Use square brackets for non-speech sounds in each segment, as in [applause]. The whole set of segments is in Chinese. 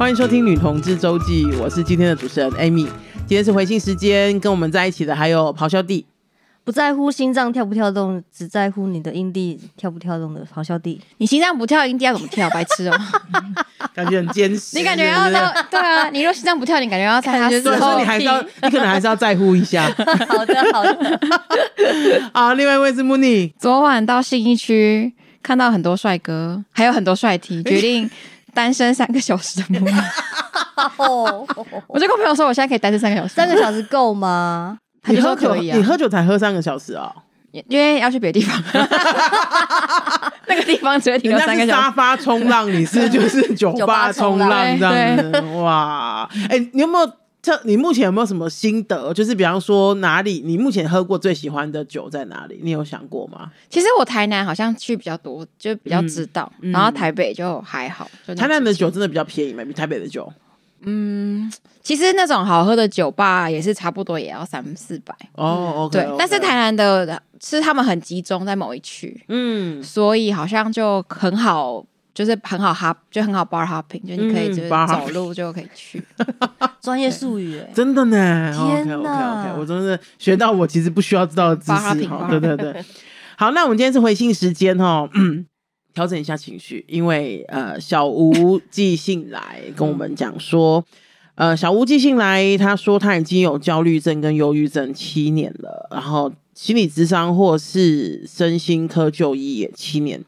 欢迎收听《女同志周记》，我是今天的主持人 Amy。今天是回信时间，跟我们在一起的还有咆哮帝。不在乎心脏跳不跳动，只在乎你的阴蒂跳不跳动的咆哮帝。你心脏不跳，阴蒂要怎么跳？白痴哦、喔！[laughs] 感觉很坚实。你感觉要到对啊？你若心脏不跳，你感觉要在他时候，你还是要，你可能还是要在乎一下。[laughs] 好的，好的。好，另外一位是 Mooney。昨晚到信义区看到很多帅哥，还有很多帅 T，决定单身三个小时的 Mooney。[laughs] 我就跟朋友说，我现在可以单身三个小时，三个小时够吗？你喝酒，你喝酒才喝三个小时啊？因为要去别的地方，[laughs] 那个地方只会停留三个小时。沙发冲浪，你是就是酒吧冲浪这样子。哇，哎、欸，你有没有这？你目前有没有什么心得？就是比方说哪里，你目前喝过最喜欢的酒在哪里？你有想过吗？其实我台南好像去比较多，就比较知道。嗯、然后台北就还好。台南的酒真的比较便宜吗？比台北的酒？嗯，其实那种好喝的酒吧也是差不多，也要三四百哦。对，但是台南的是他们很集中在某一区，嗯，所以好像就很好，就是很好 hop，就很好 bar hopping，就你可以就是走路就可以去。[laughs] 专业术语，哎，真的呢！天哪 OK OK OK，我真的学到我其实不需要知道的知识。对对对，[laughs] 好，那我们今天是回信时间哦。调整一下情绪，因为呃，小吴寄信来跟我们讲说，呃，小吴寄信来，他说他已经有焦虑症跟忧郁症七年了，然后心理咨商或是身心科就医也七年，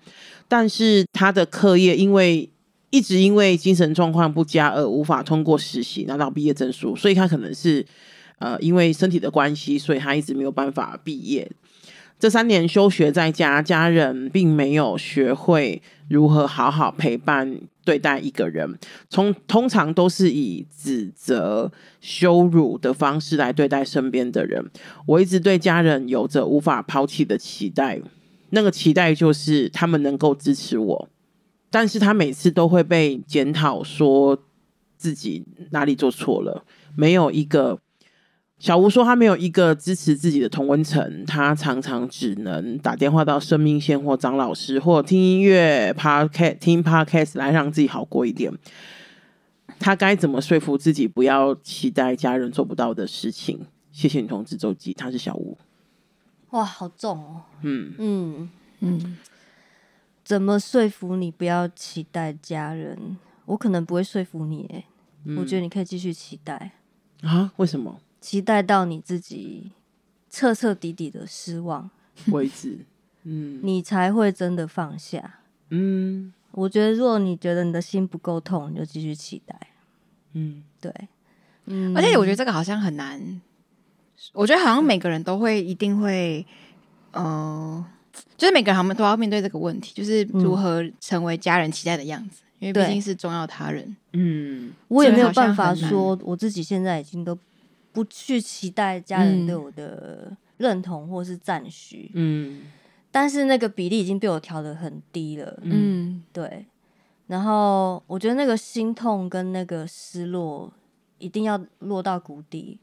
但是他的课业因为一直因为精神状况不佳而无法通过实习拿到毕业证书，所以他可能是呃因为身体的关系，所以他一直没有办法毕业。这三年休学在家，家人并没有学会如何好好陪伴对待一个人，从通常都是以指责、羞辱的方式来对待身边的人。我一直对家人有着无法抛弃的期待，那个期待就是他们能够支持我，但是他每次都会被检讨，说自己哪里做错了，没有一个。小吴说，他没有一个支持自己的同温层，他常常只能打电话到生命线或张老师，或听音乐、podcast、听 podcast 来让自己好过一点。他该怎么说服自己不要期待家人做不到的事情？谢谢你同志周记，他是小吴。哇，好重哦。嗯嗯嗯，怎么说服你不要期待家人？我可能不会说服你，哎、嗯，我觉得你可以继续期待啊？为什么？期待到你自己彻彻底底的失望为止，[laughs] 嗯，你才会真的放下。嗯，我觉得，如果你觉得你的心不够痛，你就继续期待。嗯，对，嗯，而且我觉得这个好像很难。我觉得好像每个人都会一定会，嗯、呃，就是每个人他们都要面对这个问题，就是如何成为家人期待的样子，嗯、因为毕竟是重要他人。嗯，我也没有办法说我自己现在已经都。不去期待家人对我的认同或是赞许，嗯，但是那个比例已经被我调的很低了，嗯，对。然后我觉得那个心痛跟那个失落一定要落到谷底，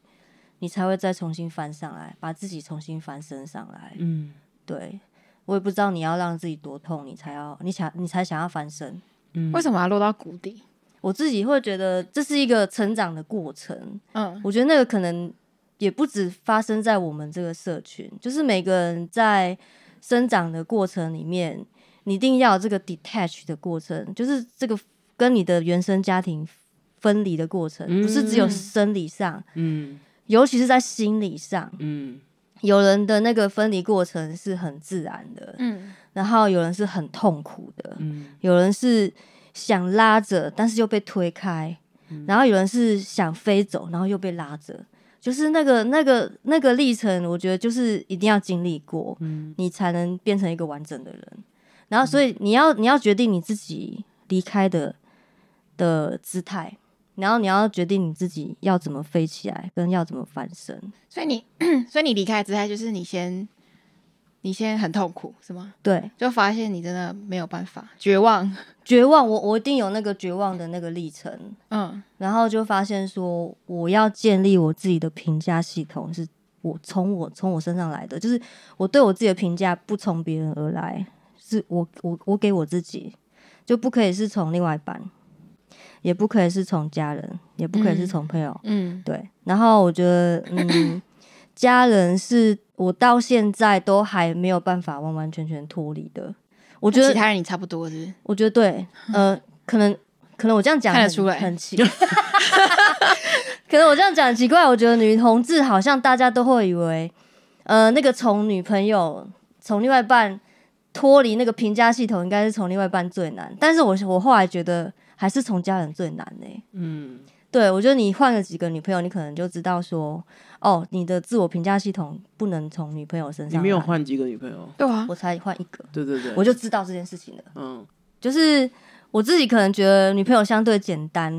你才会再重新翻上来，把自己重新翻身上来，嗯，对。我也不知道你要让自己多痛，你才要你想你才想要翻身，嗯，为什么要落到谷底？我自己会觉得这是一个成长的过程，嗯，我觉得那个可能也不止发生在我们这个社群，就是每个人在生长的过程里面，你一定要有这个 detach 的过程，就是这个跟你的原生家庭分离的过程，不是只有生理上，嗯，尤其是在心理上，嗯，有人的那个分离过程是很自然的，嗯，然后有人是很痛苦的，嗯，有人是。想拉着，但是又被推开，嗯、然后有人是想飞走，然后又被拉着，就是那个、那个、那个历程，我觉得就是一定要经历过，嗯、你才能变成一个完整的人。然后，所以你要你要决定你自己离开的的姿态，然后你要决定你自己要怎么飞起来，跟要怎么翻身。所以你，[coughs] 所以你离开的姿态就是你先。你先很痛苦是吗？对，就发现你真的没有办法，绝望，[laughs] 绝望。我我一定有那个绝望的那个历程，嗯，然后就发现说，我要建立我自己的评价系统，是我从我从我身上来的，就是我对我自己的评价不从别人而来，是我我我给我自己，就不可以是从另外一半。也不可以是从家人，也不可以是从朋友。嗯，对。然后我觉得，嗯，家人是我到现在都还没有办法完完全全脱离的。我觉得其他人你差不多是不是？我觉得对，呃，可能可能我这样讲看得出来很奇怪，可能我这样讲很奇怪。我觉得女同志好像大家都会以为，呃，那个从女朋友从另外一半脱离那个评价系统，应该是从另外一半最难。但是我我后来觉得，还是从家人最难呢、欸。嗯，对，我觉得你换了几个女朋友，你可能就知道说，哦，你的自我评价系统不能从女朋友身上。你没有换几个女朋友？对啊，我才换一个。对对对，我就知道这件事情了。嗯，就是我自己可能觉得女朋友相对简单，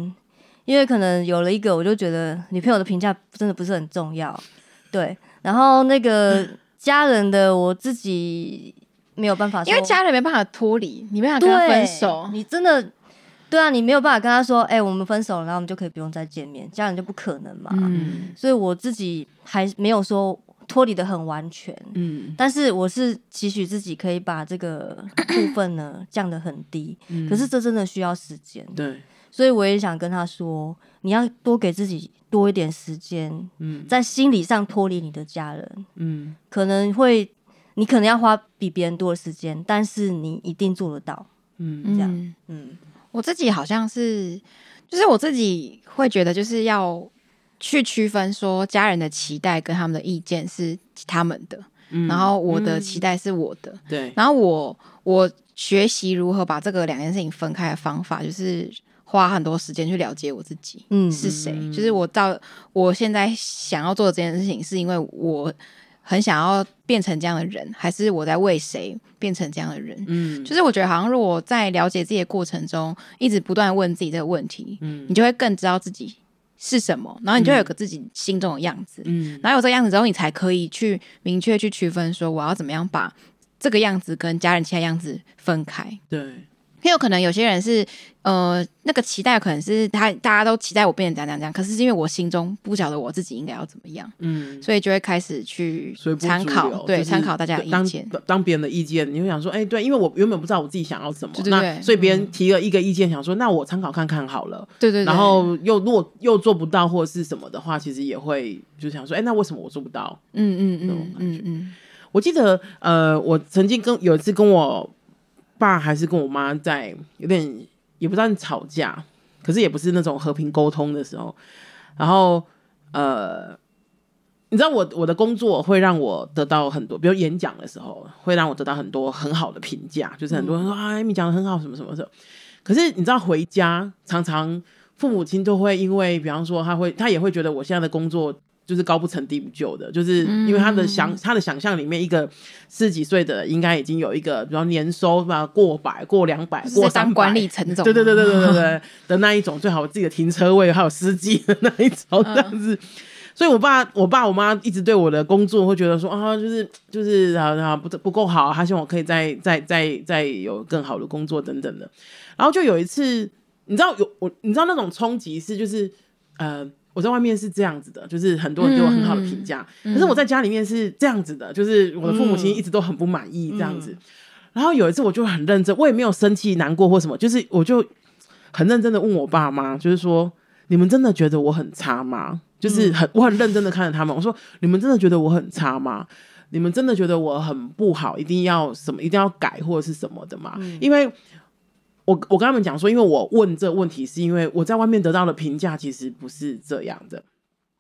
因为可能有了一个，我就觉得女朋友的评价真的不是很重要。对，然后那个家人的，我自己没有办法说，因为家人没办法脱离，你没办法跟他分手，你真的。对啊，你没有办法跟他说，哎、欸，我们分手了，然后我们就可以不用再见面，这样就不可能嘛。嗯，所以我自己还没有说脱离的很完全，嗯，但是我是期许自己可以把这个部分呢降得很低。嗯，可是这真的需要时间。对，所以我也想跟他说，你要多给自己多一点时间，嗯，在心理上脱离你的家人，嗯，可能会你可能要花比别人多的时间，但是你一定做得到，嗯，这样，嗯。我自己好像是，就是我自己会觉得，就是要去区分说，家人的期待跟他们的意见是他们的，嗯、然后我的期待是我的，对、嗯。然后我我学习如何把这个两件事情分开的方法，就是花很多时间去了解我自己，嗯，是谁？就是我到我现在想要做的这件事情，是因为我。很想要变成这样的人，还是我在为谁变成这样的人？嗯，就是我觉得好像如果在了解自己的过程中，一直不断问自己这个问题，嗯，你就会更知道自己是什么，然后你就会有个自己心中的样子，嗯，然后有这个样子之后，你才可以去明确去区分说我要怎么样把这个样子跟家人其他样子分开，对。很有可能有些人是，呃，那个期待可能是他大家都期待我变成怎样怎样，可是是因为我心中不晓得我自己应该要怎么样，嗯，所以就会开始去参考，对，参考大家的意见。当当别人的意见，你会想说，哎、欸，对，因为我原本不知道我自己想要什么，对对对，那所以别人提了一个意见，想说，嗯、那我参考看看好了，对对对，然后又如果又做不到或者是什么的话，其实也会就想说，哎、欸，那为什么我做不到？嗯嗯嗯嗯嗯，我记得，呃，我曾经跟有一次跟我。爸还是跟我妈在有点也不算吵架，可是也不是那种和平沟通的时候。然后呃，你知道我我的工作会让我得到很多，比如演讲的时候会让我得到很多很好的评价，就是很多人说、嗯、啊，你讲的很好，什么什么什么。可是你知道回家常常父母亲都会因为，比方说他会他也会觉得我现在的工作。就是高不成低不就的，就是因为他的想、嗯、他的想象里面，一个四十几岁的应该已经有一个，比方年收吧过百、过两百、过三百，管理层这种，对对对对对对对的那一种，最好有自己的停车位，还有司机的那一种这样子。所以我爸、我爸、我妈一直对我的工作会觉得说啊，就是就是啊啊不不够好，他希望我可以再再再再有更好的工作等等的。然后就有一次，你知道有我，你知道那种冲击是就是呃。我在外面是这样子的，就是很多人给我很好的评价，嗯，可是我在家里面是这样子的，就是我的父母亲一直都很不满意这样子，嗯。然后有一次我就很认真，我也没有生气、难过或什么，就是我就很认真的问我爸妈，就是说你们真的觉得我很差吗？就是很我很认真的看着他们，我说你们真的觉得我很差吗？你们真的觉得我很不好，一定要什么一定要改或者是什么的吗？嗯，因为。我我跟他们讲说，因为我问这个问题，是因为我在外面得到的评价其实不是这样的。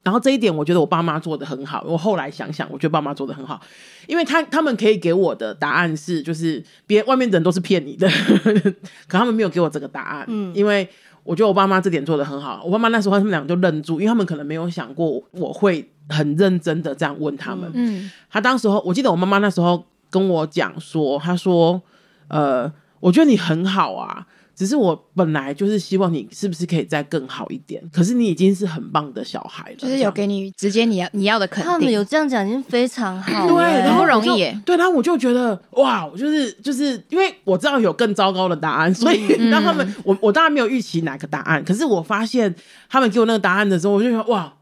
然后这一点，我觉得我爸妈做的很好。我后来想想，我觉得爸妈做的很好，因为他他们可以给我的答案是，就是别外面的人都是骗你的，[laughs] 可他们没有给我这个答案。嗯，因为我觉得我爸妈这点做的很好。我爸妈那时候他们两个就愣住，因为他们可能没有想过我会很认真的这样问他们。嗯，他当时候我记得我妈妈那时候跟我讲说，他说，呃。我觉得你很好啊，只是我本来就是希望你是不是可以再更好一点。可是你已经是很棒的小孩了，就是有给你直接你要你要的肯定。他们有这样讲已经非常好，对，很不容易耶。对，然后我就觉得哇，就是就是因为我知道有更糟糕的答案，所以让他们、嗯、我我当然没有预期哪个答案，可是我发现他们给我那个答案的时候，我就说哇，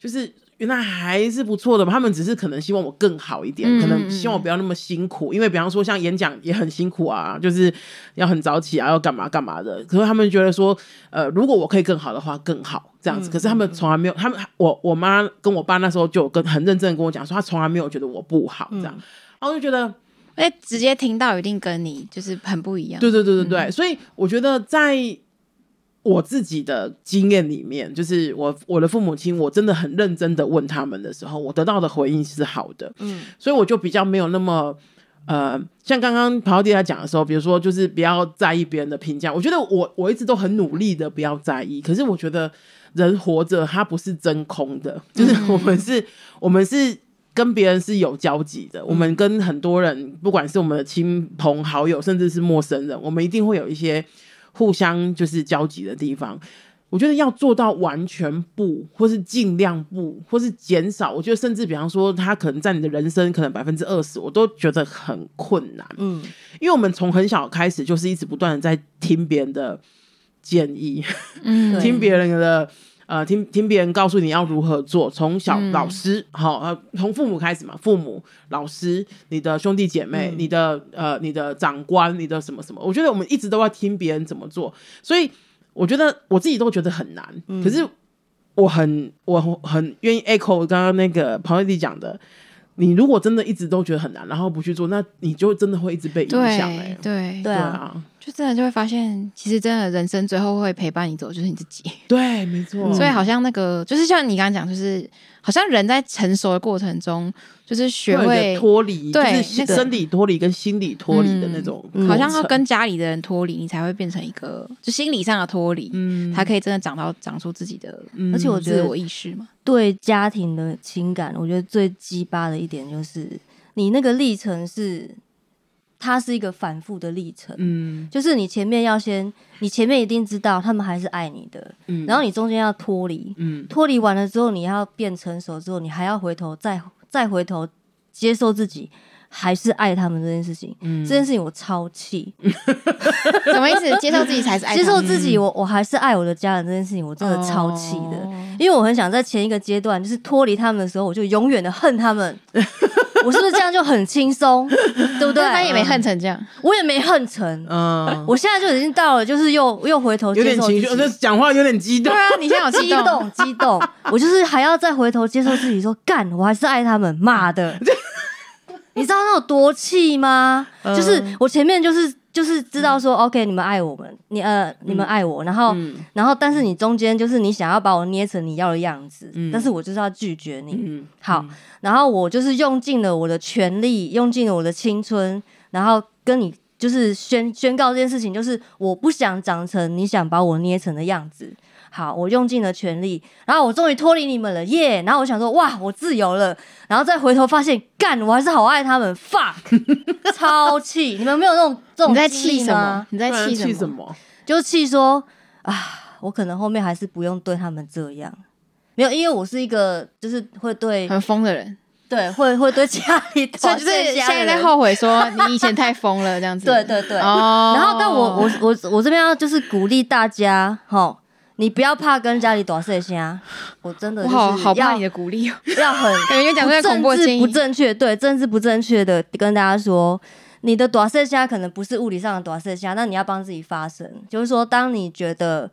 就是。原来还是不错的，他们只是可能希望我更好一点，嗯、可能希望我不要那么辛苦，因为比方说像演讲也很辛苦啊，就是要很早起啊，要干嘛干嘛的。可是他们觉得说，呃，如果我可以更好的话，更好这样子。嗯、可是他们从来没有，他们我我妈跟我爸那时候就跟很认真的跟我讲说，他从来没有觉得我不好这样。嗯、然后我就觉得，哎，直接听到一定跟你就是很不一样。对对对对对，嗯、所以我觉得在。我自己的经验里面，就是我我的父母亲，我真的很认真的问他们的时候，我得到的回应是好的，嗯，所以我就比较没有那么呃，像刚刚跑弟在讲的时候，比如说就是不要在意别人的评价，我觉得我我一直都很努力的不要在意，可是我觉得人活着他不是真空的，就是我们是，嗯、我们是跟别人是有交集的，嗯、我们跟很多人，不管是我们的亲朋好友，甚至是陌生人，我们一定会有一些。互相就是交集的地方，我觉得要做到完全不，或是尽量不，或是减少，我觉得甚至比方说，他可能占你的人生可能百分之二十，我都觉得很困难。嗯，因为我们从很小开始就是一直不断的在听别人的建议，嗯，[laughs] 听别人的。呃，听听别人告诉你要如何做，从小老师好、嗯，呃，从父母开始嘛，父母、老师、你的兄弟姐妹、嗯、你的呃、你的长官、你的什么什么，我觉得我们一直都要听别人怎么做，所以我觉得我自己都觉得很难，嗯、可是我很我很愿意 echo 刚刚那个朋友弟讲的。你如果真的一直都觉得很难，然后不去做，那你就真的会一直被影响哎。对。对啊，就真的就会发现，其实真的人生最后会陪伴你走就是你自己。对，没错。所以好像那个，就是像你刚刚讲，就是好像人在成熟的过程中。就是学会脱离，对，是生理脱离跟心理脱离的那种，好像要跟家里的人脱离，你才会变成一个就心理上的脱离，嗯，才可以真的长到长出自己的，而且我觉得自我意识嘛，对家庭的情感，我觉得最鸡巴的一点就是，你那个历程是，它是一个反复的历程，嗯，就是你前面要先，你前面一定知道他们还是爱你的，嗯，然后你中间要脱离，嗯，脱离完了之后，你要变成熟之后，你还要回头再。再回头接受自己还是爱他们这件事情，嗯、这件事情我超气，[laughs] 什么意思？接受自己才是爱？接受自己，我我还是爱我的家人这件事情，我真的超气的，哦、因为我很想在前一个阶段，就是脱离他们的时候，我就永远的恨他们。[laughs] 我是不是这样就很轻松，[laughs] 对不对？他也没恨成这样，我也没恨成。嗯，我现在就已经到了，就是又又回头接受，有点情绪，我就讲话有点激动。对啊，你现在有激动，激动。我就是还要再回头接受自己，说干，我还是爱他们，妈的。你知道那有多气吗？嗯、就是我前面就是就是知道说、嗯、，OK，你们爱我们，你呃，你们爱我，然后、嗯、然后，但是你中间就是你想要把我捏成你要的样子，嗯、但是我就是要拒绝你。嗯、好，然后我就是用尽了我的全力，用尽了我的青春，然后跟你就是宣宣告这件事情，就是我不想长成你想把我捏成的样子。好，我用尽了全力，然后我终于脱离你们了，耶、yeah!！然后我想说，哇，我自由了，然后再回头发现，干，我还是好爱他们，fuck，[laughs] 超气！你们没有那种这种在气什么？你在气什,什么？就气说啊，我可能后面还是不用对他们这样，没有，因为我是一个就是会对很疯的人，对，会会对家里，所以就是现在在后悔说你以前太疯了这样子，[laughs] 对对对，哦、然后但我我我我这边要就是鼓励大家，齁。你不要怕跟家里短碎虾，我真的好好怕你的鼓励，[laughs] 要很感觉讲这政治不正确，对政治不正确的跟大家说，你的短碎虾可能不是物理上的短碎虾，那你要帮自己发声，就是说，当你觉得。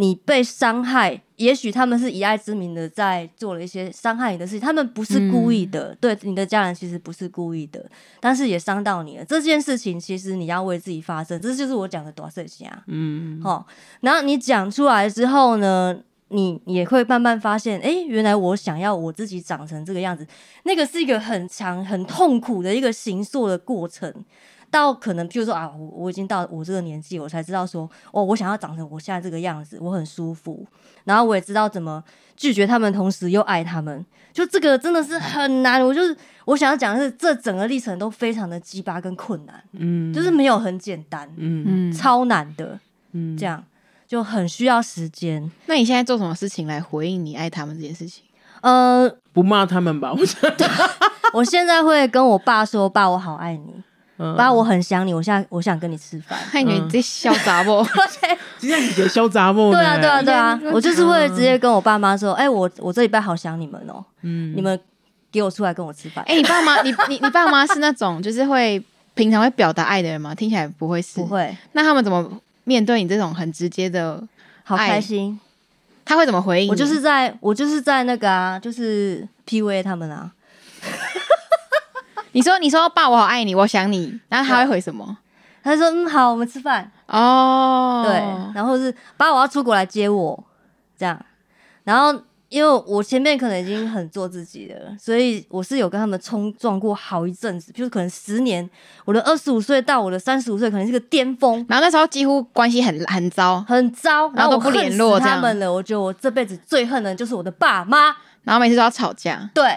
你被伤害，也许他们是以爱之名的在做了一些伤害你的事情，他们不是故意的，嗯、对你的家人其实不是故意的，但是也伤到你了。这件事情其实你要为自己发声，这就是我讲的多事情啊。嗯，好，然后你讲出来之后呢，你也会慢慢发现，哎，原来我想要我自己长成这个样子，那个是一个很强、很痛苦的一个形塑的过程。到可能，譬如说啊，我我已经到我这个年纪，我才知道说，哦，我想要长成我现在这个样子，我很舒服。然后我也知道怎么拒绝他们，同时又爱他们。就这个真的是很难。我就是我想要讲的是，这整个历程都非常的鸡巴跟困难，嗯，就是没有很简单，嗯，超难的，嗯，这样就很需要时间。那你现在做什么事情来回应你爱他们这件事情？呃，不骂他们吧，我觉得。[laughs] 我现在会跟我爸说：“爸，我好爱你。”爸，我很想你，我现在我想跟你吃饭。看 [laughs] 你这小杂货，[laughs] 今天你这小杂货。对啊，对啊，对啊，我就是为了直接跟我爸妈说，哎，我我这礼拜好想你们哦，嗯，你们给我出来跟我吃饭。哎，你爸妈，你你你爸妈是那种就是会平常会表达爱的人吗？听起来不会是，不会。那他们怎么面对你这种很直接的？好开心。他会怎么回应？我就是在我就是在那个啊，就是 PUA 他们啊。你说，你说，爸，我好爱你，我想你，然后他会回什么？他说，嗯，好，我们吃饭。哦，对，然后是爸，我要出国来接我，这样。然后因为我前面可能已经很做自己了，所以我是有跟他们冲撞过好一阵子，就是可能十年，我的二十五岁到我的三十五岁，可能是个巅峰。然后那时候几乎关系很很糟，很糟，然后都不联络他们了。我觉得我这辈子最恨的就是我的爸妈，然后每次都要吵架。对。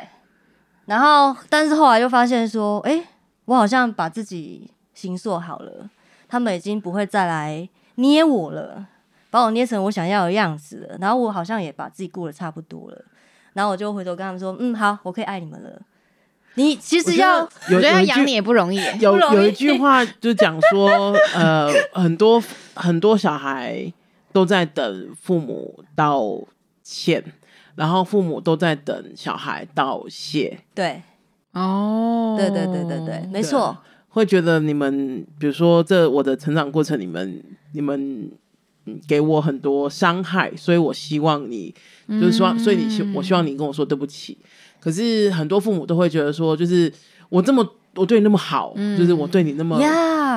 然后，但是后来又发现说，哎，我好像把自己形塑好了，他们已经不会再来捏我了，把我捏成我想要的样子了。然后我好像也把自己过得差不多了。然后我就回头跟他们说，嗯，好，我可以爱你们了。你其实要，我觉得养你也不容易。有有一句话就讲说，[laughs] 呃，很多很多小孩都在等父母道歉。然后父母都在等小孩道谢，对，哦，对对对对对，没错，会觉得你们，比如说这我的成长过程，你们你们给我很多伤害，所以我希望你，就是说，所以你希我希望你跟我说对不起。可是很多父母都会觉得说，就是我这么我对你那么好，就是我对你那么，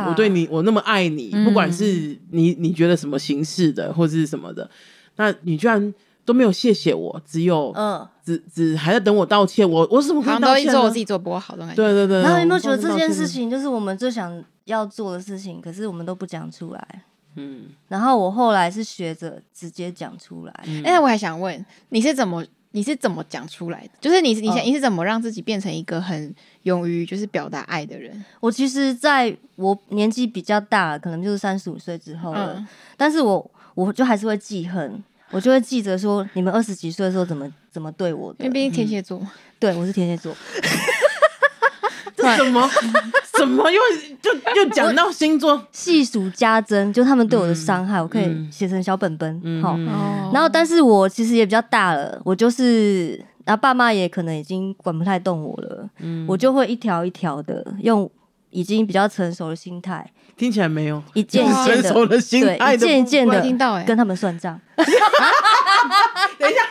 我对你我那么爱你，不管是你你觉得什么形式的或者是什么的，那你居然。都没有谢谢我，只有嗯，只只还在等我道歉。我我怎么可能道歉？都做我自己做不好的。对对对。然后有没有觉得这件事情就是我们最想要做的事情，可是我们都不讲出来。嗯。然后我后来是学着直接讲出来。哎、我还想问，你是怎么你是怎么讲出来的？就是你你想、哦、你是怎么让自己变成一个很勇于就是表达爱的人？我其实在我年纪比较大，可能就是三十五岁之后了，嗯、但是我我就还是会记恨。我就会记着说，你们二十几岁的时候怎么怎么对我的？因为毕竟天蝎座，嗯，对，我是天蝎座。[laughs] 这什么？[laughs] 怎么又就又讲到星座？细数加增，就他们对我的伤害，嗯、我可以写成小本本。好，嗯，然后但是我其实也比较大了，我就是，然后爸妈也可能已经管不太动我了。嗯，我就会一条一条的用已经比较成熟的心态。听起来没有一件一件的，对，一件一件的跟他们算账。[laughs] 等一下，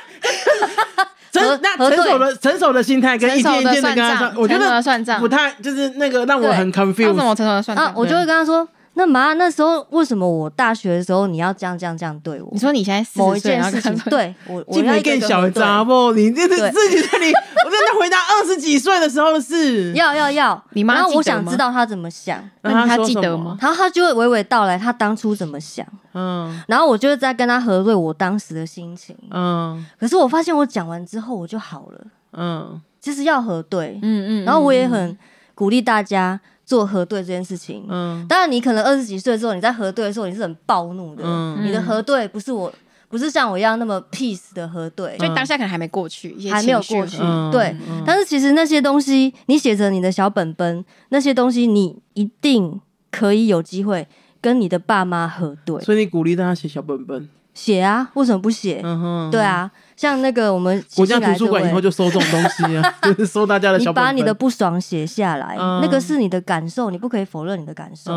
[laughs] 成那成熟的成熟的心态跟一件一件的跟他算，我觉得算账不太就是那个让我很 confused。怎么成熟的算账？我就会跟他说。那妈，那时候为什么我大学的时候你要这样这样这样对我？你说你现在某一件事情，对我，[laughs] 我要更小杂不？你这是自己在你，[laughs] 我在那回答二十几岁的时候的事。要要要，你妈，然后我想知道他怎么想，那他记得吗？然后他就会娓娓道来他当初怎么想。嗯，然后我就在跟他核对我当时的心情。嗯，可是我发现我讲完之后我就好了。嗯，其实要核对。嗯嗯，然后我也很鼓励大家。做核对这件事情，嗯，当然你可能二十几岁之后，你在核对的时候你是很暴怒的，嗯，你的核对不是我，不是像我一样那么 peace 的核对，就当下可能还没过去，还没有过去，对，但是其实那些东西，你写着你的小本本，那些东西你一定可以有机会跟你的爸妈核对，所以你鼓励大家写小本本，写啊，为什么不写？嗯哼，对啊。像那个我们国家图书馆以后就收这种东西啊，[laughs] 就是收大家的小本本。你把你的不爽写下来，那个是你的感受，你不可以否认你的感受。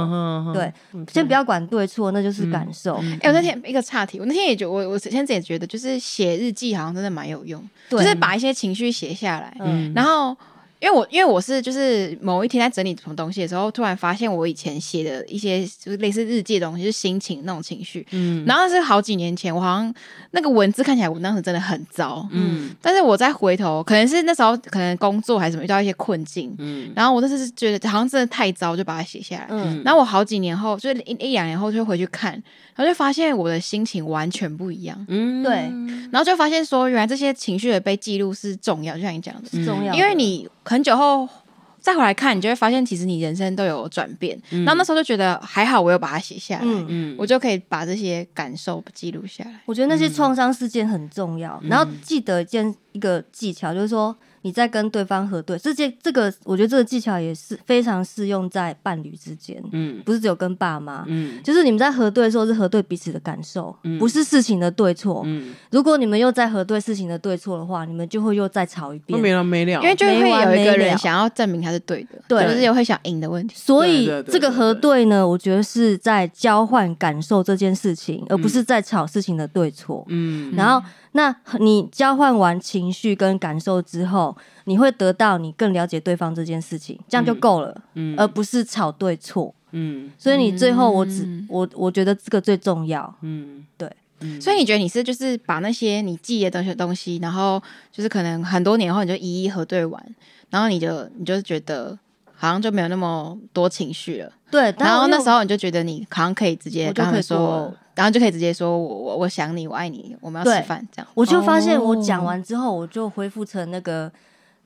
对，先不要管对错，那就是感受。哎，我那天一个岔题，我那天也觉我我现在也觉得，就是写日记好像真的蛮有用，就是把一些情绪写下来，然后。因为我因为我是就是某一天在整理什么东西的时候，突然发现我以前写的一些就是类似日记的东西，就是心情那种情绪。嗯，然后是好几年前，我好像那个文字看起来我当时真的很糟。嗯，但是我再回头，可能是那时候可能工作还是什么遇到一些困境。嗯，然后我那时是觉得好像真的太糟，就把它写下来。嗯，然后我好几年后，就是一一两年后就回去看，然后就发现我的心情完全不一样。嗯，对。然后就发现说，原来这些情绪的被记录是重要，就像你讲的，是重要，因为你。很久后再回来看，你就会发现，其实你人生都有转变。嗯、然后那时候就觉得还好，我有把它写下来，嗯、我就可以把这些感受记录下来。我觉得那些创伤事件很重要。嗯、然后记得一件一个技巧，就是说。你在跟对方核对，这件这个，我觉得这个技巧也是非常适用在伴侣之间，嗯，不是只有跟爸妈，嗯，就是你们在核对的时候是核对彼此的感受，嗯，不是事情的对错，嗯，如果你们又在核对事情的对错的话，你们就会又再吵一遍，没完没了，因为就会有一个人想要证明他是对的，对，就是也会想赢的问题，所以这个核对呢，我觉得是在交换感受这件事情，而不是在吵事情的对错，嗯，然后。那你交换完情绪跟感受之后，你会得到你更了解对方这件事情，这样就够了，嗯，而不是吵对错，嗯，所以你最后我只、嗯、我我觉得这个最重要，嗯，对，嗯、所以你觉得你是就是把那些你记的东西东西，然后就是可能很多年后你就一一核对完，然后你就你就觉得好像就没有那么多情绪了，对，然后那时候你就觉得你好像可以直接跟他们说。然后就可以直接说我我我想你，我爱你，我们要吃饭这样。我就发现我讲完之后，我就恢复成那个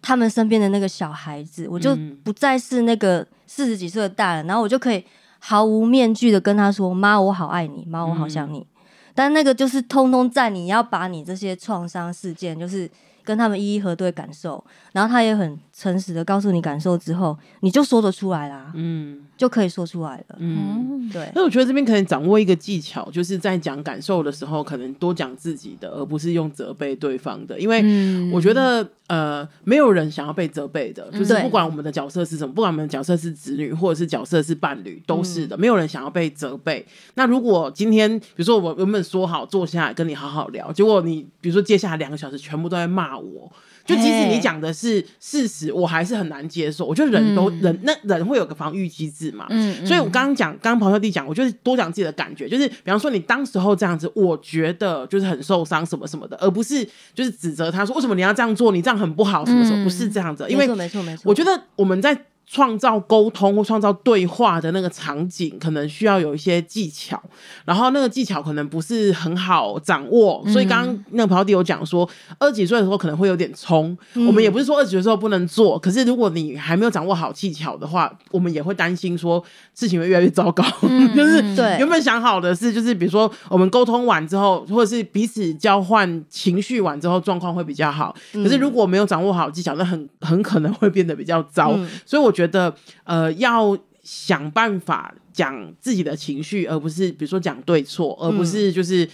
他们身边的那个小孩子，我就不再是那个四十几岁的大人，然后我就可以毫无面具的跟他说：“妈，我好爱你，妈，我好想你。嗯”但那个就是通通在你要把你这些创伤事件，就是。跟他们一一核对感受，然后他也很诚实的告诉你感受之后，你就说得出来啦，嗯，就可以说出来了，嗯，对。那我觉得这边可能掌握一个技巧，就是在讲感受的时候，可能多讲自己的，而不是用责备对方的，因为我觉得。呃，没有人想要被责备的，就是不管我们的角色是什么，不管我们的角色是子女或者是角色是伴侣，都是的。没有人想要被责备。那如果今天，比如说我原本说好坐下来跟你好好聊，结果你比如说接下来两个小时全部都在骂我。就即使你讲的是事实，我还是很难接受。我觉得人都、嗯、人那人会有个防御机制嘛，嗯，嗯，所以我刚刚讲，刚刚咆哮帝讲，我就是多讲自己的感觉，就是比方说你当时候这样子，我觉得就是很受伤什么什么的，而不是就是指责他说为什么你要这样做，你这样很不好什么什么，不是这样子，因为没错没错，我觉得我们在。创造沟通或创造对话的那个场景，可能需要有一些技巧，然后那个技巧可能不是很好掌握，嗯、所以刚刚那个朋友弟有讲说，二十几岁的时候可能会有点冲，嗯、我们也不是说二十几岁的时候不能做，可是如果你还没有掌握好技巧的话，我们也会担心说事情会越来越糟糕，嗯、[laughs] 就是对。原本想好的是，就是比如说我们沟通完之后，或者是彼此交换情绪完之后，状况会比较好，可是如果没有掌握好技巧，那很很可能会变得比较糟，嗯、所以我觉得。觉得呃，要想办法讲自己的情绪，而不是比如说讲对错，而不是就是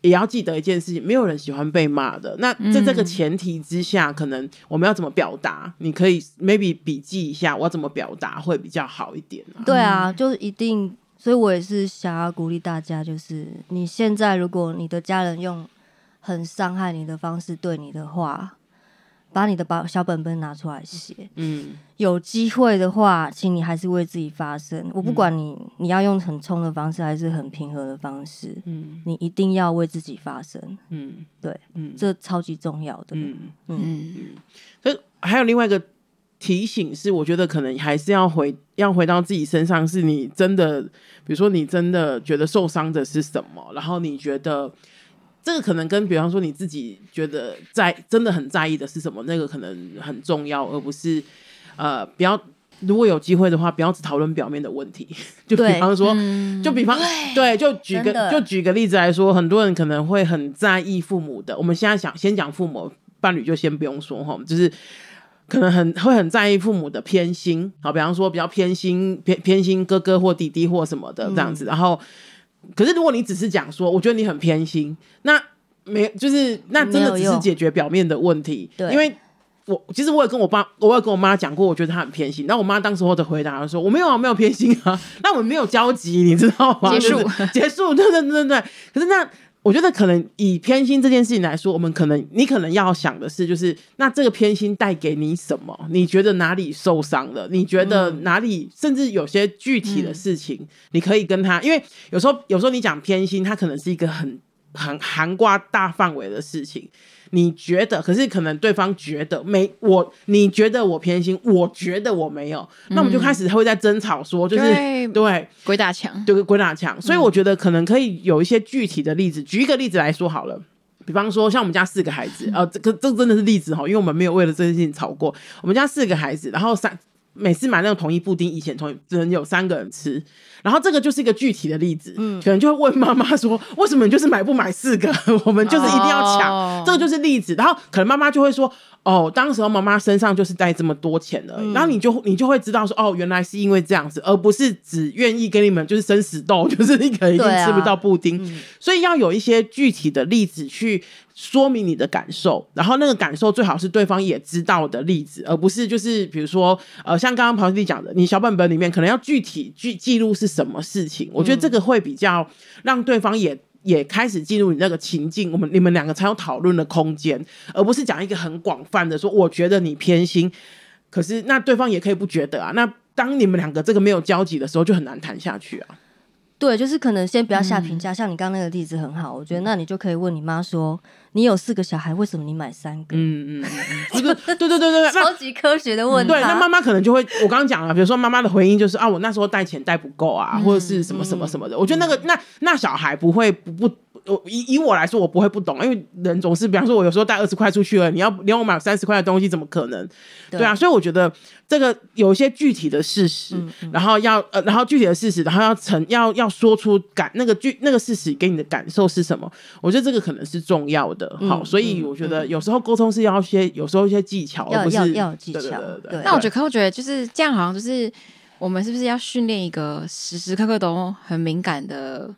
也要记得一件事情，没有人喜欢被骂的。那在这个前提之下，可能我们要怎么表达？你可以 maybe 笔记一下，我要怎么表达会比较好一点啊？对啊，就是一定。所以我也是想要鼓励大家，就是你现在如果你的家人用很伤害你的方式对你的话。把你的把小本本拿出来写，嗯，有机会的话，请你还是为自己发声。我不管你，你要用很冲的方式，还是很平和的方式，嗯，你一定要为自己发声，嗯，对，嗯，这超级重要的，嗯嗯嗯。可还有另外一个提醒是，我觉得可能还是要回要回到自己身上，是你真的，比如说你真的觉得受伤的是什么，然后你觉得。这个可能跟比方说你自己觉得在真的很在意的是什么，那个可能很重要，而不是呃，不要如果有机会的话，不要只讨论表面的问题。[laughs] 就比方说，嗯、就比方对，对，就举个就举个例子来说，很多人可能会很在意父母的。我们现在想先讲父母伴侣，就先不用说哈，就是可能很会很在意父母的偏心。好，比方说比较偏心偏偏心哥哥或弟弟或什么的这样子，嗯、然后。可是，如果你只是讲说，我觉得你很偏心，那没就是那真的只是解决表面的问题。对，因为我其实我也跟我爸，我也跟我妈讲过，我觉得他很偏心。那我妈当时候的回答说，我没有啊，没有偏心啊，[laughs] 那我们没有交集，你知道吗？结束，结束，对对对对对。可是那。我觉得可能以偏心这件事情来说，我们可能你可能要想的是，就是那这个偏心带给你什么？你觉得哪里受伤了？你觉得哪里？嗯、甚至有些具体的事情，你可以跟他，嗯、因为有时候有时候你讲偏心，它可能是一个很很涵盖大范围的事情。你觉得，可是可能对方觉得没我，你觉得我偏心，我觉得我没有，嗯、那我们就开始会在争吵，说就是对，对鬼打墙，对鬼打墙。所以我觉得可能可以有一些具体的例子，举一个例子来说好了。比方说，像我们家四个孩子，呃，这个这真的是例子哈，因为我们没有为了这件事情吵过。我们家四个孩子，然后三每次买那个统一布丁，以前统只能有三个人吃，然后这个就是一个具体的例子，嗯，可能就会问妈妈说，为什么你就是买不买四个？[laughs] 我们就是一定要抢，哦、这个就是例子。然后可能妈妈就会说，哦，当时候妈妈身上就是带这么多钱而已，嗯、然后你就你就会知道说，哦，原来是因为这样子，而不是只愿意给你们就是生死斗，就是你可能已经吃不到布丁，啊嗯、所以要有一些具体的例子去。说明你的感受，然后那个感受最好是对方也知道的例子，而不是就是比如说呃，像刚刚庞弟讲的，你小本本里面可能要具体记记录是什么事情，我觉得这个会比较让对方也也开始进入你那个情境，我们你们两个才有讨论的空间，而不是讲一个很广泛的说，我觉得你偏心，可是那对方也可以不觉得啊。那当你们两个这个没有交集的时候，就很难谈下去啊。对，就是可能先不要下评价，嗯、像你刚刚那个例子很好，我觉得那你就可以问你妈说，你有四个小孩，为什么你买三个？嗯嗯嗯，对对对对对，超级科学的问题。对，那妈妈可能就会，我刚刚讲了，比如说妈妈的回应就是啊，我那时候带钱带不够啊，或者是什么什么什么的。嗯、我觉得那个那那小孩不会不不。我以以我来说，我不会不懂，因为人总是，比方说，我有时候带二十块出去了，你要连我买三十块的东西，怎么可能？对，对啊，所以我觉得这个有一些具体的事实，嗯嗯、然后要呃，然后具体的事实，然后要成要要说出感那个具那个事实给你的感受是什么？我觉得这个可能是重要的。嗯、好，所以我觉得有时候沟通是要一些，有时候一些技巧，要而不是要技巧。那我觉得，可我觉得就是这样，好像就是我们是不是要训练一个时时刻刻都很敏感的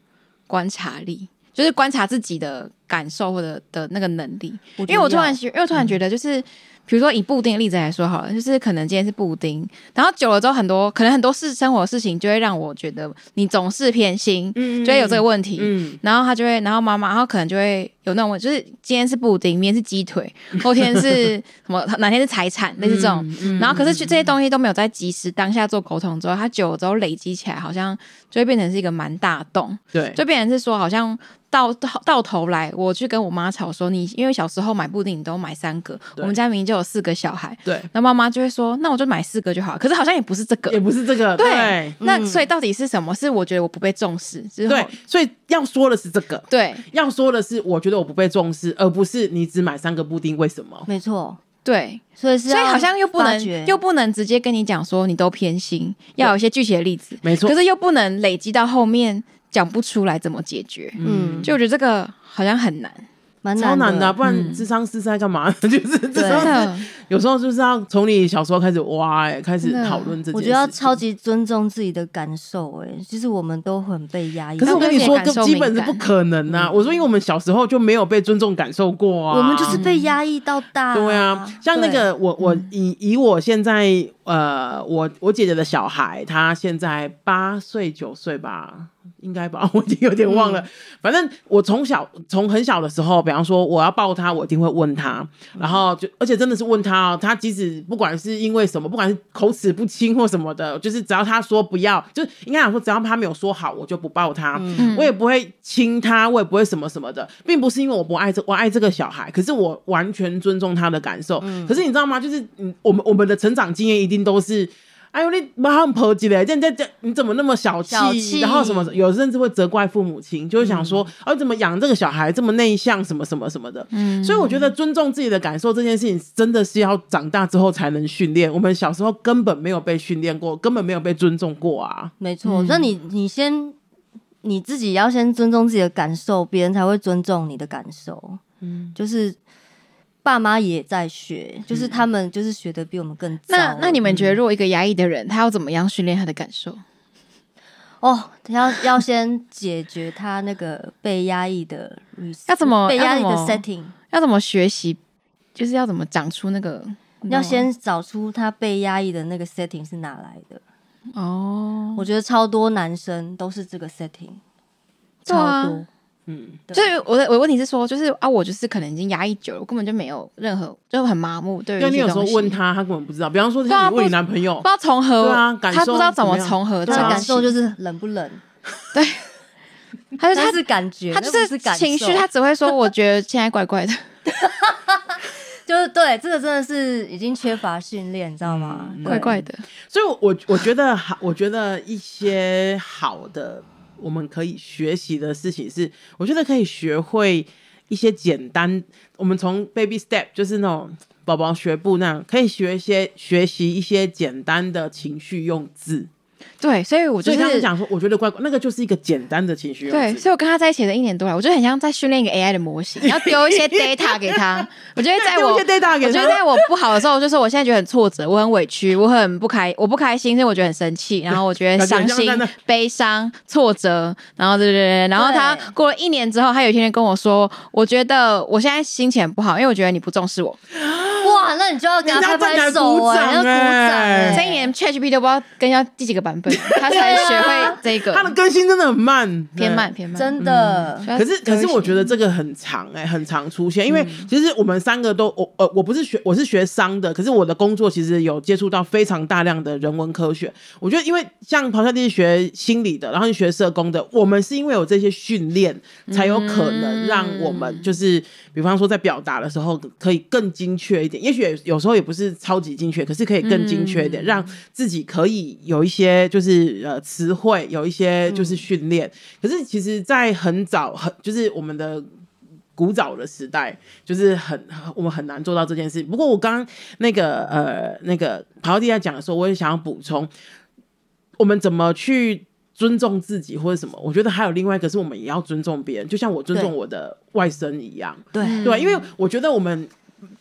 观察力？就是观察自己的感受或者的那个能力，因为我突然，因为我突然觉得，就是比如说以布丁的例子来说好了，就是可能今天是布丁，然后久了之后，很多可能很多事生活的事情就会让我觉得你总是偏心，嗯，就会有这个问题，嗯，然后他就会，然后妈妈，然后可能就会有那种问，就是今天是布丁，明天是鸡腿，后天是 [laughs] 什么，哪天是财产，类似这种，然后可是这些东西都没有在及时当下做沟通之后，它久了之后累积起来，好像就会变成是一个蛮大洞，对，就变成是说好像。到到到头来，我去跟我妈吵说，你因为小时候买布丁，你都买三个，我们家明明就有四个小孩，对，那妈妈就会说，那我就买四个就好。可是好像也不是这个，也不是这个，对。对那所以到底是什么？是我觉得我不被重视，对。所以要说的是这个，对。要说的是，我觉得我不被重视，而不是你只买三个布丁，为什么？没错，对。所以是所以好像又不能又不能直接跟你讲说你都偏心，要有一些具体的例子，没错。可是又不能累积到后面。讲不出来怎么解决，嗯，就我觉得这个好像很难，蛮难超难的，不然智商师在干嘛？[laughs] 就是真的，有时候就是要从你小时候开始挖，哎，开始讨论这件事。我觉得要超级尊重自己的感受，哎，其实我们都很被压抑。可是我跟你说，基本是不可能啊！我说，因为我们小时候就没有被尊重感受过啊，我们就是被压抑到大。对啊，像那个我我以以我现在呃，我我姐姐的小孩，他现在八岁九岁吧。应该吧，[laughs] 我已经有点忘了。嗯、反正我从小从很小的时候，比方说我要抱他，我一定会问他，然后就而且真的是问他哦，他即使不管是因为什么，不管是口齿不清或什么的，就是只要他说不要，就是应该讲说只要他没有说好，我就不抱他，嗯、我也不会亲他，我也不会什么什么的，并不是因为我不爱这我爱这个小孩，可是我完全尊重他的感受。嗯、可是你知道吗？就是嗯，我们我们的成长经验一定都是。哎呦，你妈很婆鸡嘞！这这这，你怎么那么小气？小气然后什么？有甚至会责怪父母亲，就会想说：“哦、嗯，怎么养这个小孩这么内向？什么什么什么的。”嗯，所以我觉得尊重自己的感受这件事情，真的是要长大之后才能训练。我们小时候根本没有被训练过，根本没有被尊重过啊！没错，那、嗯、你你先你自己要先尊重自己的感受，别人才会尊重你的感受。嗯，就是。爸妈也在学，就是他们就是学的比我们更早。那那你们觉得，如果一个压抑的人，他要怎么样训练他的感受？哦，要要先解决他那个被压抑的，要怎么被压抑的 setting？要怎么学习？就是要怎么长出那个？要先找出他被压抑的那个 setting 是哪来的？哦，我觉得超多男生都是这个 setting，超多。嗯，所以我的我的问题是说，就是啊，我就是可能已经压抑久了，我根本就没有任何，就很麻木。对，因为你有时候问他，他根本不知道。比方说，你问你男朋友，不知道从何，他不知道怎么从何，他感受就是冷不冷？[laughs] 对，[laughs] 他就他是感觉，他就是情绪，他只会说，我觉得现在怪怪的。[laughs] 就是对，这个真的是已经缺乏训练，你知道吗？怪怪的。所以，我我觉得好，我觉得一些好的。我们可以学习的事情是，我觉得可以学会一些简单。我们从 baby step，就是那种宝宝学步那样，可以学一些学习一些简单的情绪用字。对，所以我就是刚刚讲说，我觉得怪怪，那个就是一个简单的情绪。对，所以我跟他在一起的一年多来，我觉得很像在训练一个 AI 的模型，要丢一些 [laughs] data 给他。[laughs] 我觉得在我，我觉得在我不好的时候，就是我现在觉得很挫折，我很委屈，我很不开，我不开心，所以我觉得很生气，然后我觉得伤心、悲伤、挫折，然后对对对，然后他过了一年之后，他有一天跟我说，我觉得我现在心情不好，因为我觉得你不重视我。哇，那你就要给他拍拍手啊，要鼓掌。这一年 ChatGPT 都不知道跟要第几个版本，[laughs] 他才学会这个。他的更新真的很慢，偏慢偏慢，真的。可是可是我觉得这个很长哎，很常出现，因为其实我们三个都我呃我不是学我是学商的，可是我的工作其实有接触到非常大量的人文科学。我觉得因为像咆哮帝是学心理的，然后是学社工的，我们是因为有这些训练，才有可能让我们就是比方说在表达的时候可以更精确一点。也许有时候也不是超级精确，可是可以更精确一点，嗯、让自己可以有一些就是呃词汇，有一些就是训练。嗯、可是其实，在很早很就是我们的古早的时代，就是很我们很难做到这件事。不过我刚刚那个呃那个咆哮帝在讲的时候，我也想要补充，我们怎么去尊重自己或者什么？我觉得还有另外一个是我们也要尊重别人，就像我尊重我的外甥一样。对对，因为我觉得我们。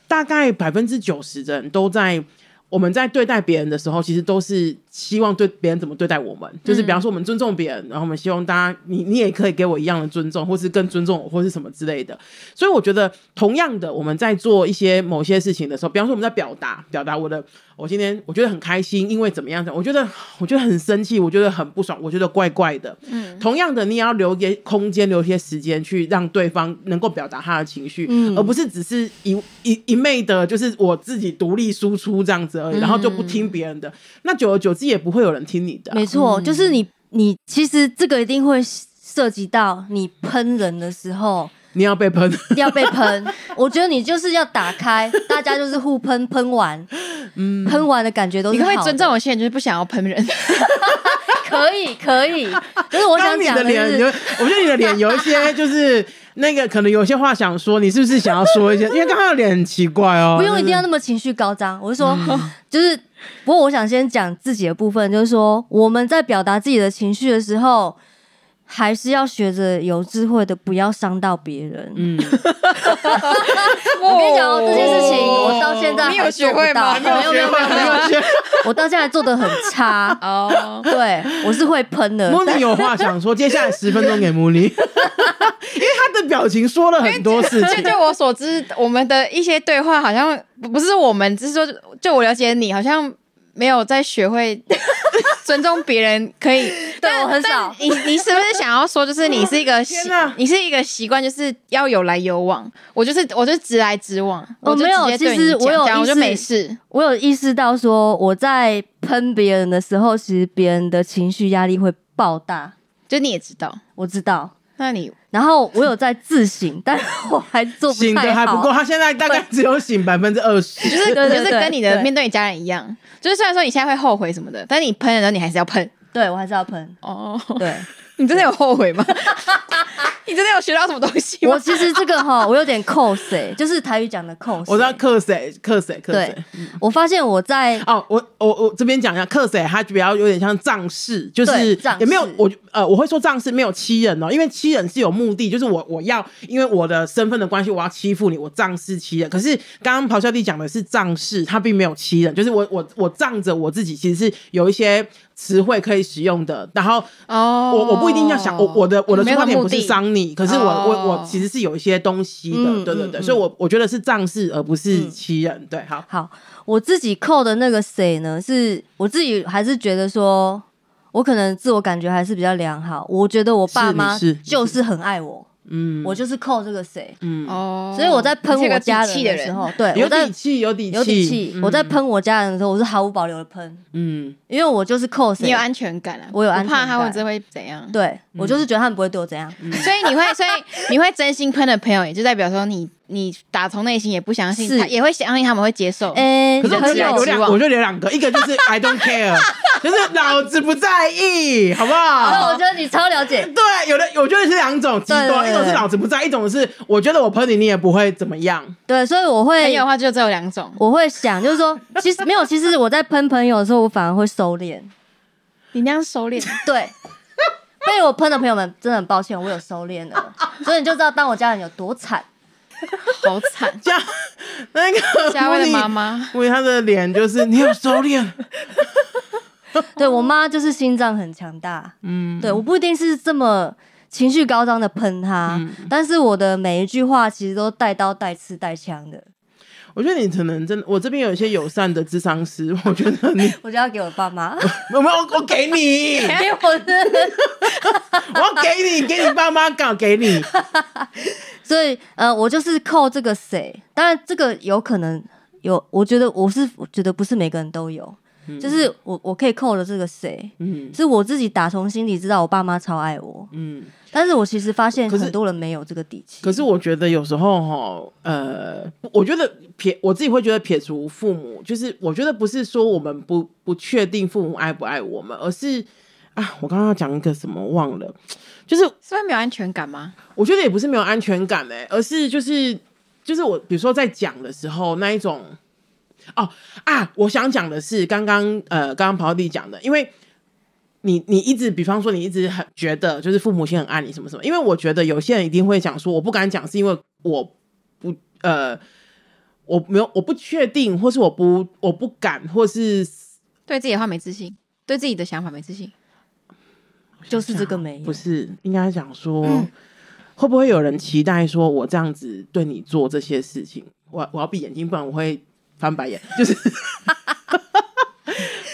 大概百分之九十的人都在我们在对待别人的时候，其实都是希望对别人怎么对待我们。就是比方说，我们尊重别人，然后我们希望大家你你也可以给我一样的尊重，或是更尊重我，或是什么之类的。所以我觉得，同样的，我们在做一些某些事情的时候，比方说我们在表达表达我的。我今天我觉得很开心，因为怎么样子？我觉得我觉得很生气，我觉得很不爽，我觉得怪怪的。嗯，同样的，你也要留一些空间，留一些时间去让对方能够表达他的情绪，嗯，而不是只是一一一昧的，就是我自己独立输出这样子而已，嗯，然后就不听别人的。那久而久之也不会有人听你的啊。没错，就是你你其实这个一定会涉及到你喷人的时候。你要被喷，[laughs] 要被喷。我觉得你就是要打开，[laughs] 大家就是互喷，喷完，嗯，喷完的感觉都是。你会尊重我，现在，就是不想要喷人。[laughs] 可以，可以。就是我想讲的脸，有，我觉得你的脸有一些，就是那个可能有些话想说，你是不是想要说一些？因为刚刚的脸很奇怪哦。不用一定要那么情绪高涨。我是说，就是，不过我想先讲自己的部分，就是说我们在表达自己的情绪的时候。还是要学着有智慧的，不要伤到别人。嗯，[laughs] 我跟你讲哦，这件事情我到现在还做不到。没有没有没有没有，我到现在做的 [laughs] 很差哦。对，我是会喷的。莫妮有话想说，接下来十分钟给莫妮，[laughs] 因为他的表情说了很多事情。就我所知，我们的一些对话好像不是我们，只是说，就我了解你，好像。没有在学会 [laughs] 尊重别人，可以对我很少。你你是不是想要说，就是你是一个 [laughs] 习，哪你是一个习惯，就是要有来有往。我就是我就直来直往。我没有，其实我有，我就没事。我有意识到说，我在喷别人的时候，其实别人的情绪压力会爆大。就你也知道，我知道。那你，[laughs] 然后我有在自省，但我还做不太。醒的还不够，他现在大概只有醒百分之二十，就是就是跟你的面对你家人一样，就是虽然说你现在会后悔什么的，但你喷的时候你还是要喷，对我还是要喷。哦，对。[laughs] 你真的有后悔吗？[laughs] [laughs] 你真的有学到什么东西吗？我其实这个哈，我有点扣谁，就是台语讲的扣。我知道扣谁，扣谁，扣谁。对，我发现我在哦，我我我这边讲一下扣谁，他比较有点像仗势，就是也没有我呃，我会说仗势没有欺人哦，因为欺人是有目的，就是我我要因为我的身份的关系，我要欺负你，我仗势欺人。可是刚刚咆哮帝讲的是仗势，他并没有欺人，就是我我我仗着我自己，其实是有一些。词汇可以使用的，然后哦，我我不一定要想我我的我的出发点不是伤你，可是我我我其实是有一些东西的，嗯、对对对，嗯、所以我我觉得是仗势而不是欺人，嗯、对，好，好，我自己扣的那个谁呢？是我自己还是觉得说，我可能自我感觉还是比较良好，我觉得我爸妈就是很爱我。嗯，我就是扣这个谁，嗯。哦，所以我在喷我家人的时候，对，有底气，有底气，有底气。我在喷我家人的时候，我是毫无保留的喷，嗯，因为我就是扣谁，你有安全感啊，我有安全感，怕他会这会怎样？对，我就是觉得他们不会对我怎样，所以你会，所以你会真心喷的朋友，也就代表说你你打从内心也不相信，他也会相信他们会接受。哎，可是有两，我就有两个，一个就是 I don't care。[laughs] 就是老子不在意，好不好？那我觉得你超了解。对，有的我觉得是两种极端，一种是老子不在意，一种是我觉得我喷你，你也不会怎么样。对，所以我会朋友的话就只有两种，我会想就是说，[laughs] 其实没有，其实我在喷朋友的时候，我反而会收敛。你那样收敛？[laughs] 对。被我喷的朋友们真的很抱歉，我有收敛了，所以你就知道当我家人有多惨，[laughs] 好惨。[laughs] 家那个家威的妈妈，因为他的脸就是你有收敛。[laughs] 对我妈就是心脏很强大，嗯，对，我不一定是这么情绪高涨的喷她，嗯、但是我的每一句话其实都带刀带刺带枪的。我觉得你可能真的，我这边有一些友善的智商师，[laughs] 我觉得你，我就要给我爸妈，[laughs] 我没有，我给你，给我的，我要给你，给你爸妈搞，给你。[laughs] 所以，呃，我就是扣这个谁，当然这个有可能有，我觉得我是我觉得不是每个人都有。就是我，我可以扣了这个谁，嗯，是我自己打从心里知道我爸妈超爱我，嗯，但是我其实发现很多人没有这个底气。可是我觉得有时候哈，呃，我觉得撇我自己会觉得撇除父母，就是我觉得不是说我们不不确定父母爱不爱我们，而是啊，我刚刚要讲一个什么忘了，就是是没有安全感吗？我觉得也不是没有安全感哎、欸，而是就是就是我比如说在讲的时候那一种。哦啊！我想讲的是刚刚呃，刚刚跑弟讲的，因为你你一直，比方说你一直很觉得就是父母亲很爱你什么什么，因为我觉得有些人一定会讲说，我不敢讲是因为我不呃我没有我不确定，或是我不我不敢，或是对自己的话没自信，对自己的想法没自信，就是这个没不是应该讲说、嗯、会不会有人期待说我这样子对你做这些事情，我我要闭眼睛，不然我会。翻白眼，[laughs] 就是 [laughs]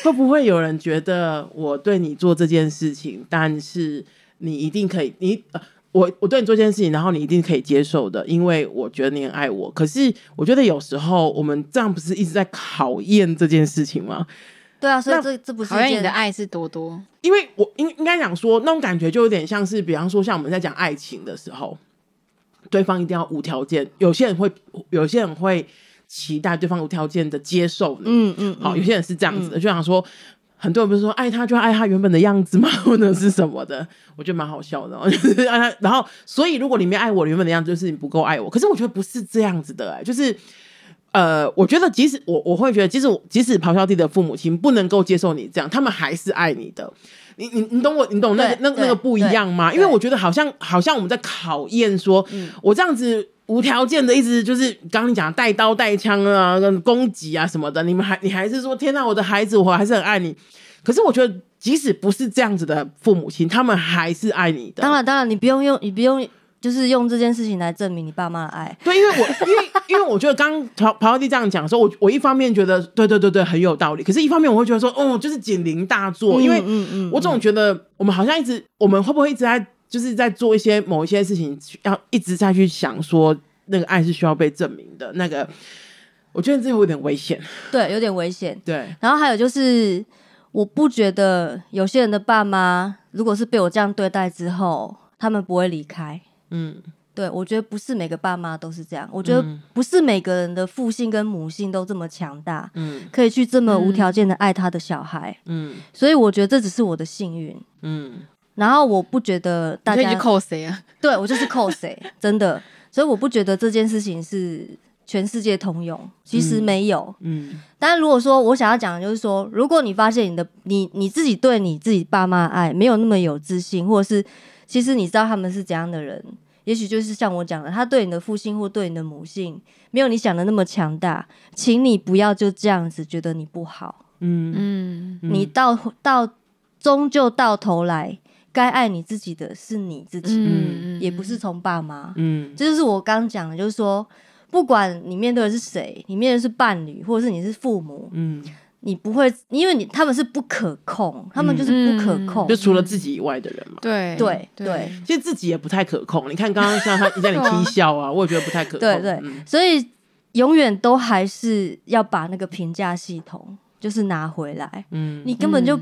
会不会有人觉得我对你做这件事情，但是你一定可以，你我我对你做这件事情，然后你一定可以接受的，因为我觉得你很爱我。可是我觉得有时候我们这样不是一直在考验这件事情吗？对啊，所以这这不是考验你的爱是多多，因为我应应该讲说那种感觉就有点像是，比方说像我们在讲爱情的时候，对方一定要无条件，有些人会，有些人会。期待对方无条件的接受你，嗯嗯，好，有些人是这样子的，嗯、就想说，很多人不是说爱他就爱他原本的样子吗？[laughs] 或者是什么的？我觉得蛮好笑的，[laughs] 就是爱他，然后所以如果你没爱我原本的样子，就是你不够爱我。可是我觉得不是这样子的、欸，就是呃，我觉得即使我我会觉得，即使即使咆哮帝的父母亲不能够接受你这样，他们还是爱你的。你你你懂我，你懂那个那那个不一样吗？因为我觉得好像好像我们在考验说，嗯、我这样子。无条件的，一直就是刚刚你讲带刀带枪啊，跟攻击啊什么的，你们还你还是说天哪，我的孩子，我还是很爱你。可是我觉得，即使不是这样子的父母亲，他们还是爱你的。当然，当然，你不用用，你不用就是用这件事情来证明你爸妈的爱。对，因为我因为因为我觉得刚咆咆哮帝这样讲的时候，我我一方面觉得对对对对很有道理，可是一方面我会觉得说，哦，就是警铃大作，因为嗯嗯，我总觉得我们好像一直，我们会不会一直在。就是在做一些某一些事情，要一直在去想说那个爱是需要被证明的。那个，我觉得这有点危险。[laughs] 对，有点危险。对。然后还有就是，我不觉得有些人的爸妈，如果是被我这样对待之后，他们不会离开。嗯，对，我觉得不是每个爸妈都是这样。我觉得不是每个人的父性跟母性都这么强大，嗯，可以去这么无条件的爱他的小孩。嗯。所以我觉得这只是我的幸运。嗯。然后我不觉得大家扣谁啊？对，我就是扣谁，[laughs] 真的。所以我不觉得这件事情是全世界通用，其实没有。嗯。嗯，但如果说我想要讲的就是说，如果你发现你的你你自己对你自己爸妈爱没有那么有自信，或者是其实你知道他们是怎样的人，也许就是像我讲的，他对你的父性或对你的母性没有你想的那么强大，请你不要就这样子觉得你不好。嗯嗯，你到到终究到头来。该爱你自己的是你自己，嗯，也不是从爸妈，嗯，这就是我刚讲的，就是说，不管你面对的是谁，你面对的是伴侣，或者是你是父母，嗯，你不会，因为你他们是不可控，他们就是不可控，就除了自己以外的人嘛，对对对，其实自己也不太可控。你看刚刚像他在你踢笑啊，[laughs] 我也觉得不太可控，对对，所以永远都还是要把那个评价系统就是拿回来，嗯，你根本就。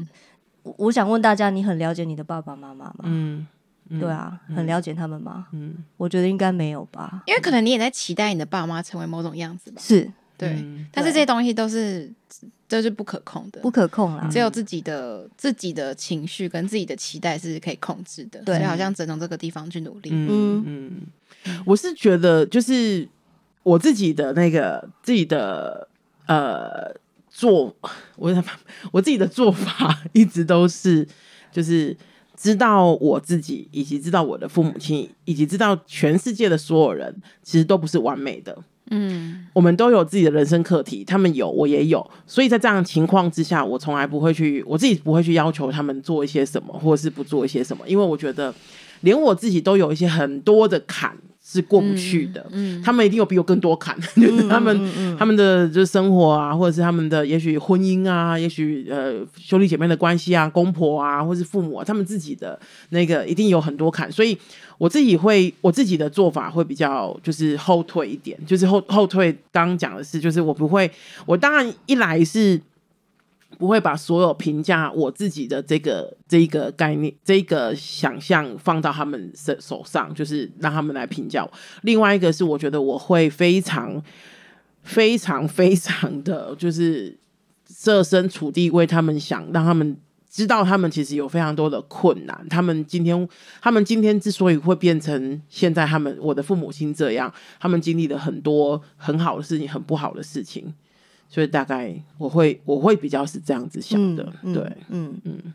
我想问大家，你很了解你的爸爸妈妈吗？嗯，嗯对啊，很了解他们吗？嗯，我觉得应该没有吧，因为可能你也在期待你的爸妈成为某种样子吧。是，对，嗯、但是这些东西都是这是不可控的，不可控啦。只有自己的自己的情绪跟自己的期待是可以控制的，对，所以好像只能从这个地方去努力。嗯嗯，我是觉得就是我自己的那个自己的呃做，我我自己的做法 [laughs] 一直都是就是。知道我自己，以及知道我的父母亲，以及知道全世界的所有人，其实都不是完美的。嗯，我们都有自己的人生课题，他们有，我也有。所以在这样的情况之下，我从来不会去，我自己不会去要求他们做一些什么，或者是不做一些什么，因为我觉得连我自己都有一些很多的坎。是过不去的，嗯嗯、他们一定有比我更多坎，[laughs] 嗯、就是他们、他们的就是生活啊，或者是他们的也许婚姻啊，也许呃兄弟姐妹的关系啊，公婆啊，或是父母啊，他们自己的那个一定有很多坎，所以我自己会我自己的做法会比较就是后退一点，就是后后退。刚刚讲的是，就是我不会，我当然一来是。不会把所有评价我自己的这个这一个概念、这个想象放到他们手手上，就是让他们来评价我。另外一个是，我觉得我会非常、非常、非常的就是设身处地为他们想，让他们知道他们其实有非常多的困难。他们今天，他们今天之所以会变成现在，他们我的父母亲这样，他们经历了很多很好的事情，很不好的事情。所以大概我会我会比较是这样子想的，嗯、对，嗯嗯。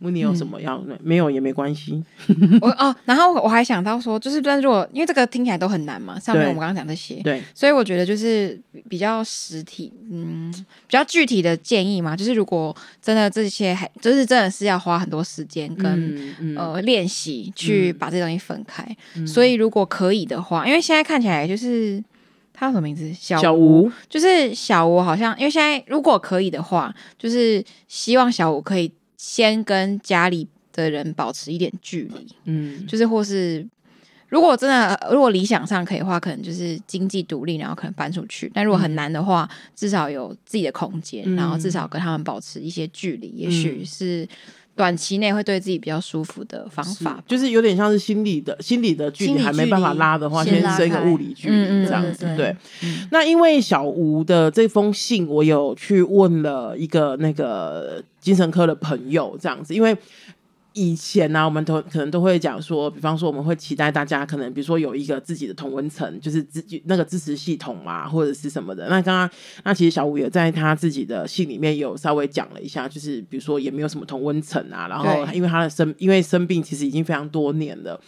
问你有什么要？嗯、没有也没关系。[laughs] 我哦，然后我还想到说，就是但是如果因为这个听起来都很难嘛，上面我们刚刚讲这些，对，所以我觉得就是比较实体，嗯，比较具体的建议嘛，就是如果真的这些还就是真的是要花很多时间跟、嗯嗯、呃练习去把这东西分开，嗯、所以如果可以的话，因为现在看起来就是。他叫什么名字？小吴，小吴就是小吴，好像因为现在如果可以的话，就是希望小吴可以先跟家里的人保持一点距离，嗯，就是或是如果真的如果理想上可以的话，可能就是经济独立，然后可能搬出去。但如果很难的话，嗯、至少有自己的空间，嗯、然后至少跟他们保持一些距离，嗯、也许是。短期内会对自己比较舒服的方法，就是有点像是心理的心理的距离还没办法拉的话，先生一个物理距离这样子。对，那因为小吴的这封信，我有去问了一个那个精神科的朋友，这样子，因为。以前呢、啊，我们都可能都会讲说，比方说我们会期待大家可能，比如说有一个自己的同温层，就是自己那个支持系统嘛，或者是什么的。那刚刚那其实小五也在他自己的信里面有稍微讲了一下，就是比如说也没有什么同温层啊，然后因为他的生因为生病其实已经非常多年了。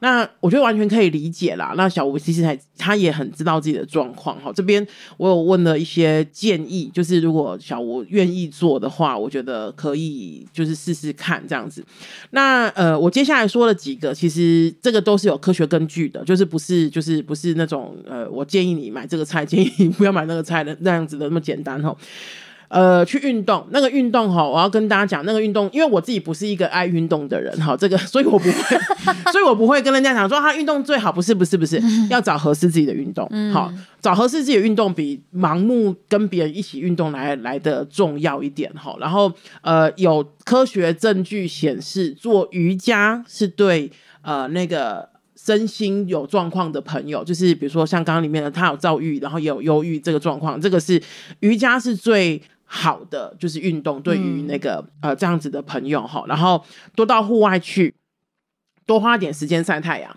那我觉得完全可以理解啦。那小吴其实还他也很知道自己的状况哈。这边我有问了一些建议，就是如果小吴愿意做的话，我觉得可以就是试试看这样子。那呃，我接下来说了几个，其实这个都是有科学根据的，就是不是就是不是那种呃，我建议你买这个菜，[laughs] 建议你不要买那个菜的那样子的那么简单哈。呃，去运动，那个运动哈，我要跟大家讲，那个运动，因为我自己不是一个爱运动的人哈，这个，所以我不会，[laughs] 所以我不会跟人家讲说他运动最好，不是，不是，不是，要找合适自己的运动，好，找合适自己的运动比盲目跟别人一起运动来来的重要一点哈。然后，呃，有科学证据显示，做瑜伽是对呃那个身心有状况的朋友，就是比如说像刚刚里面的他有躁郁，然后也有忧郁这个状况，这个是瑜伽是最。好的，就是运动对于那个、嗯、呃这样子的朋友哈，然后多到户外去，多花点时间晒太阳。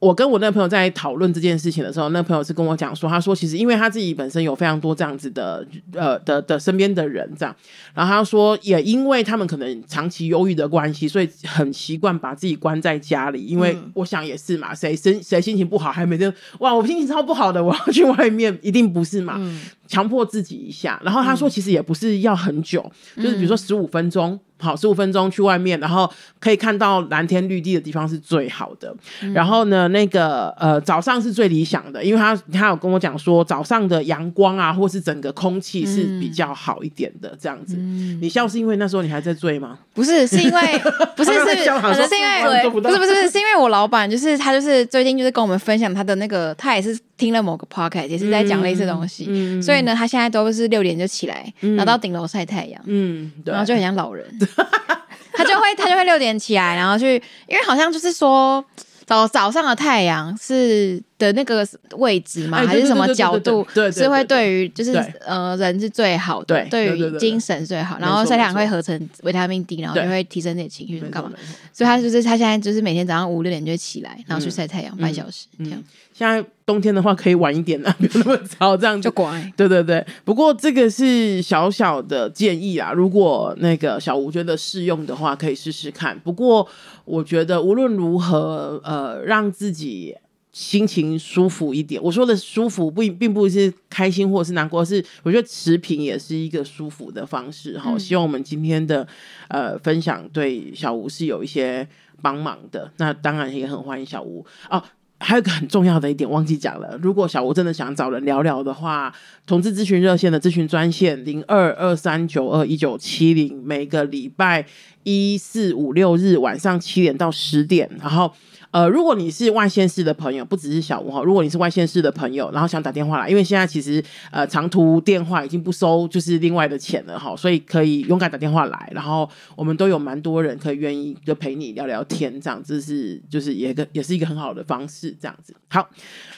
我跟我那个朋友在讨论这件事情的时候，那个朋友是跟我讲说，他说其实因为他自己本身有非常多这样子的呃的的身边的人这样，然后他说也因为他们可能长期忧郁的关系，所以很习惯把自己关在家里。因为我想也是嘛，谁身谁心情不好还每天哇，我心情超不好的，我要去外面，一定不是嘛。嗯。强迫自己一下，然后他说，其实也不是要很久，嗯、就是比如说十五分钟，好，十五分钟去外面，然后可以看到蓝天绿地的地方是最好的。嗯、然后呢，那个呃早上是最理想的，因为他他有跟我讲说，早上的阳光啊，或是整个空气是比较好一点的，这样子。嗯、你笑是因为那时候你还在醉吗？不是，是因为 [laughs] 不是是可能是因为不是不是不是是因为我老板就是他就是最近就是跟我们分享他的那个，他也是听了某个 podcast 也是在讲类似的东西，嗯嗯、所以。呢，他现在都是六点就起来，然后到顶楼晒太阳，嗯，然后就很像老人，[laughs] 他就会他就会六点起来，然后去，因为好像就是说早早上的太阳是的那个位置嘛？还是什么角度？对，是会对于就是呃人是最好的，对于精神最好。然后晒太阳会合成维他命 D，然后就会提升你的情绪，干嘛？所以他就是他现在就是每天早上五六点就会起来，然后去晒太阳半小时这样。现在冬天的话可以晚一点了，[laughs] 没有那么早，这样就乖。对对对，不过这个是小小的建议啊，如果那个小吴觉得适用的话，可以试试看。不过我觉得无论如何，呃，让自己。心情舒服一点，我说的舒服不并不是开心或者是难过，是我觉得持平也是一个舒服的方式哈。嗯、希望我们今天的呃分享对小吴是有一些帮忙的。那当然也很欢迎小吴哦。还有一个很重要的一点忘记讲了，如果小吴真的想找人聊聊的话，同志咨询热线的咨询专线零二二三九二一九七零，每个礼拜一四五六日晚上七点到十点，然后。呃，如果你是外县市的朋友，不只是小吴哈，如果你是外县市的朋友，然后想打电话来，因为现在其实呃长途电话已经不收，就是另外的钱了哈，所以可以勇敢打电话来，然后我们都有蛮多人可以愿意就陪你聊聊天，这样子是就是也个也是一个很好的方式，这样子。好，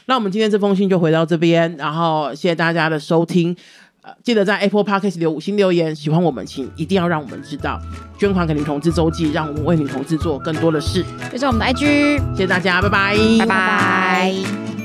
那我们今天这封信就回到这边，然后谢谢大家的收听。呃，记得在 Apple Podcast 留五星留言，喜欢我们，请一定要让我们知道，捐款给女同志周记，让我们为女同志做更多的事。这是我们的 IG，谢谢大家，拜拜，拜拜。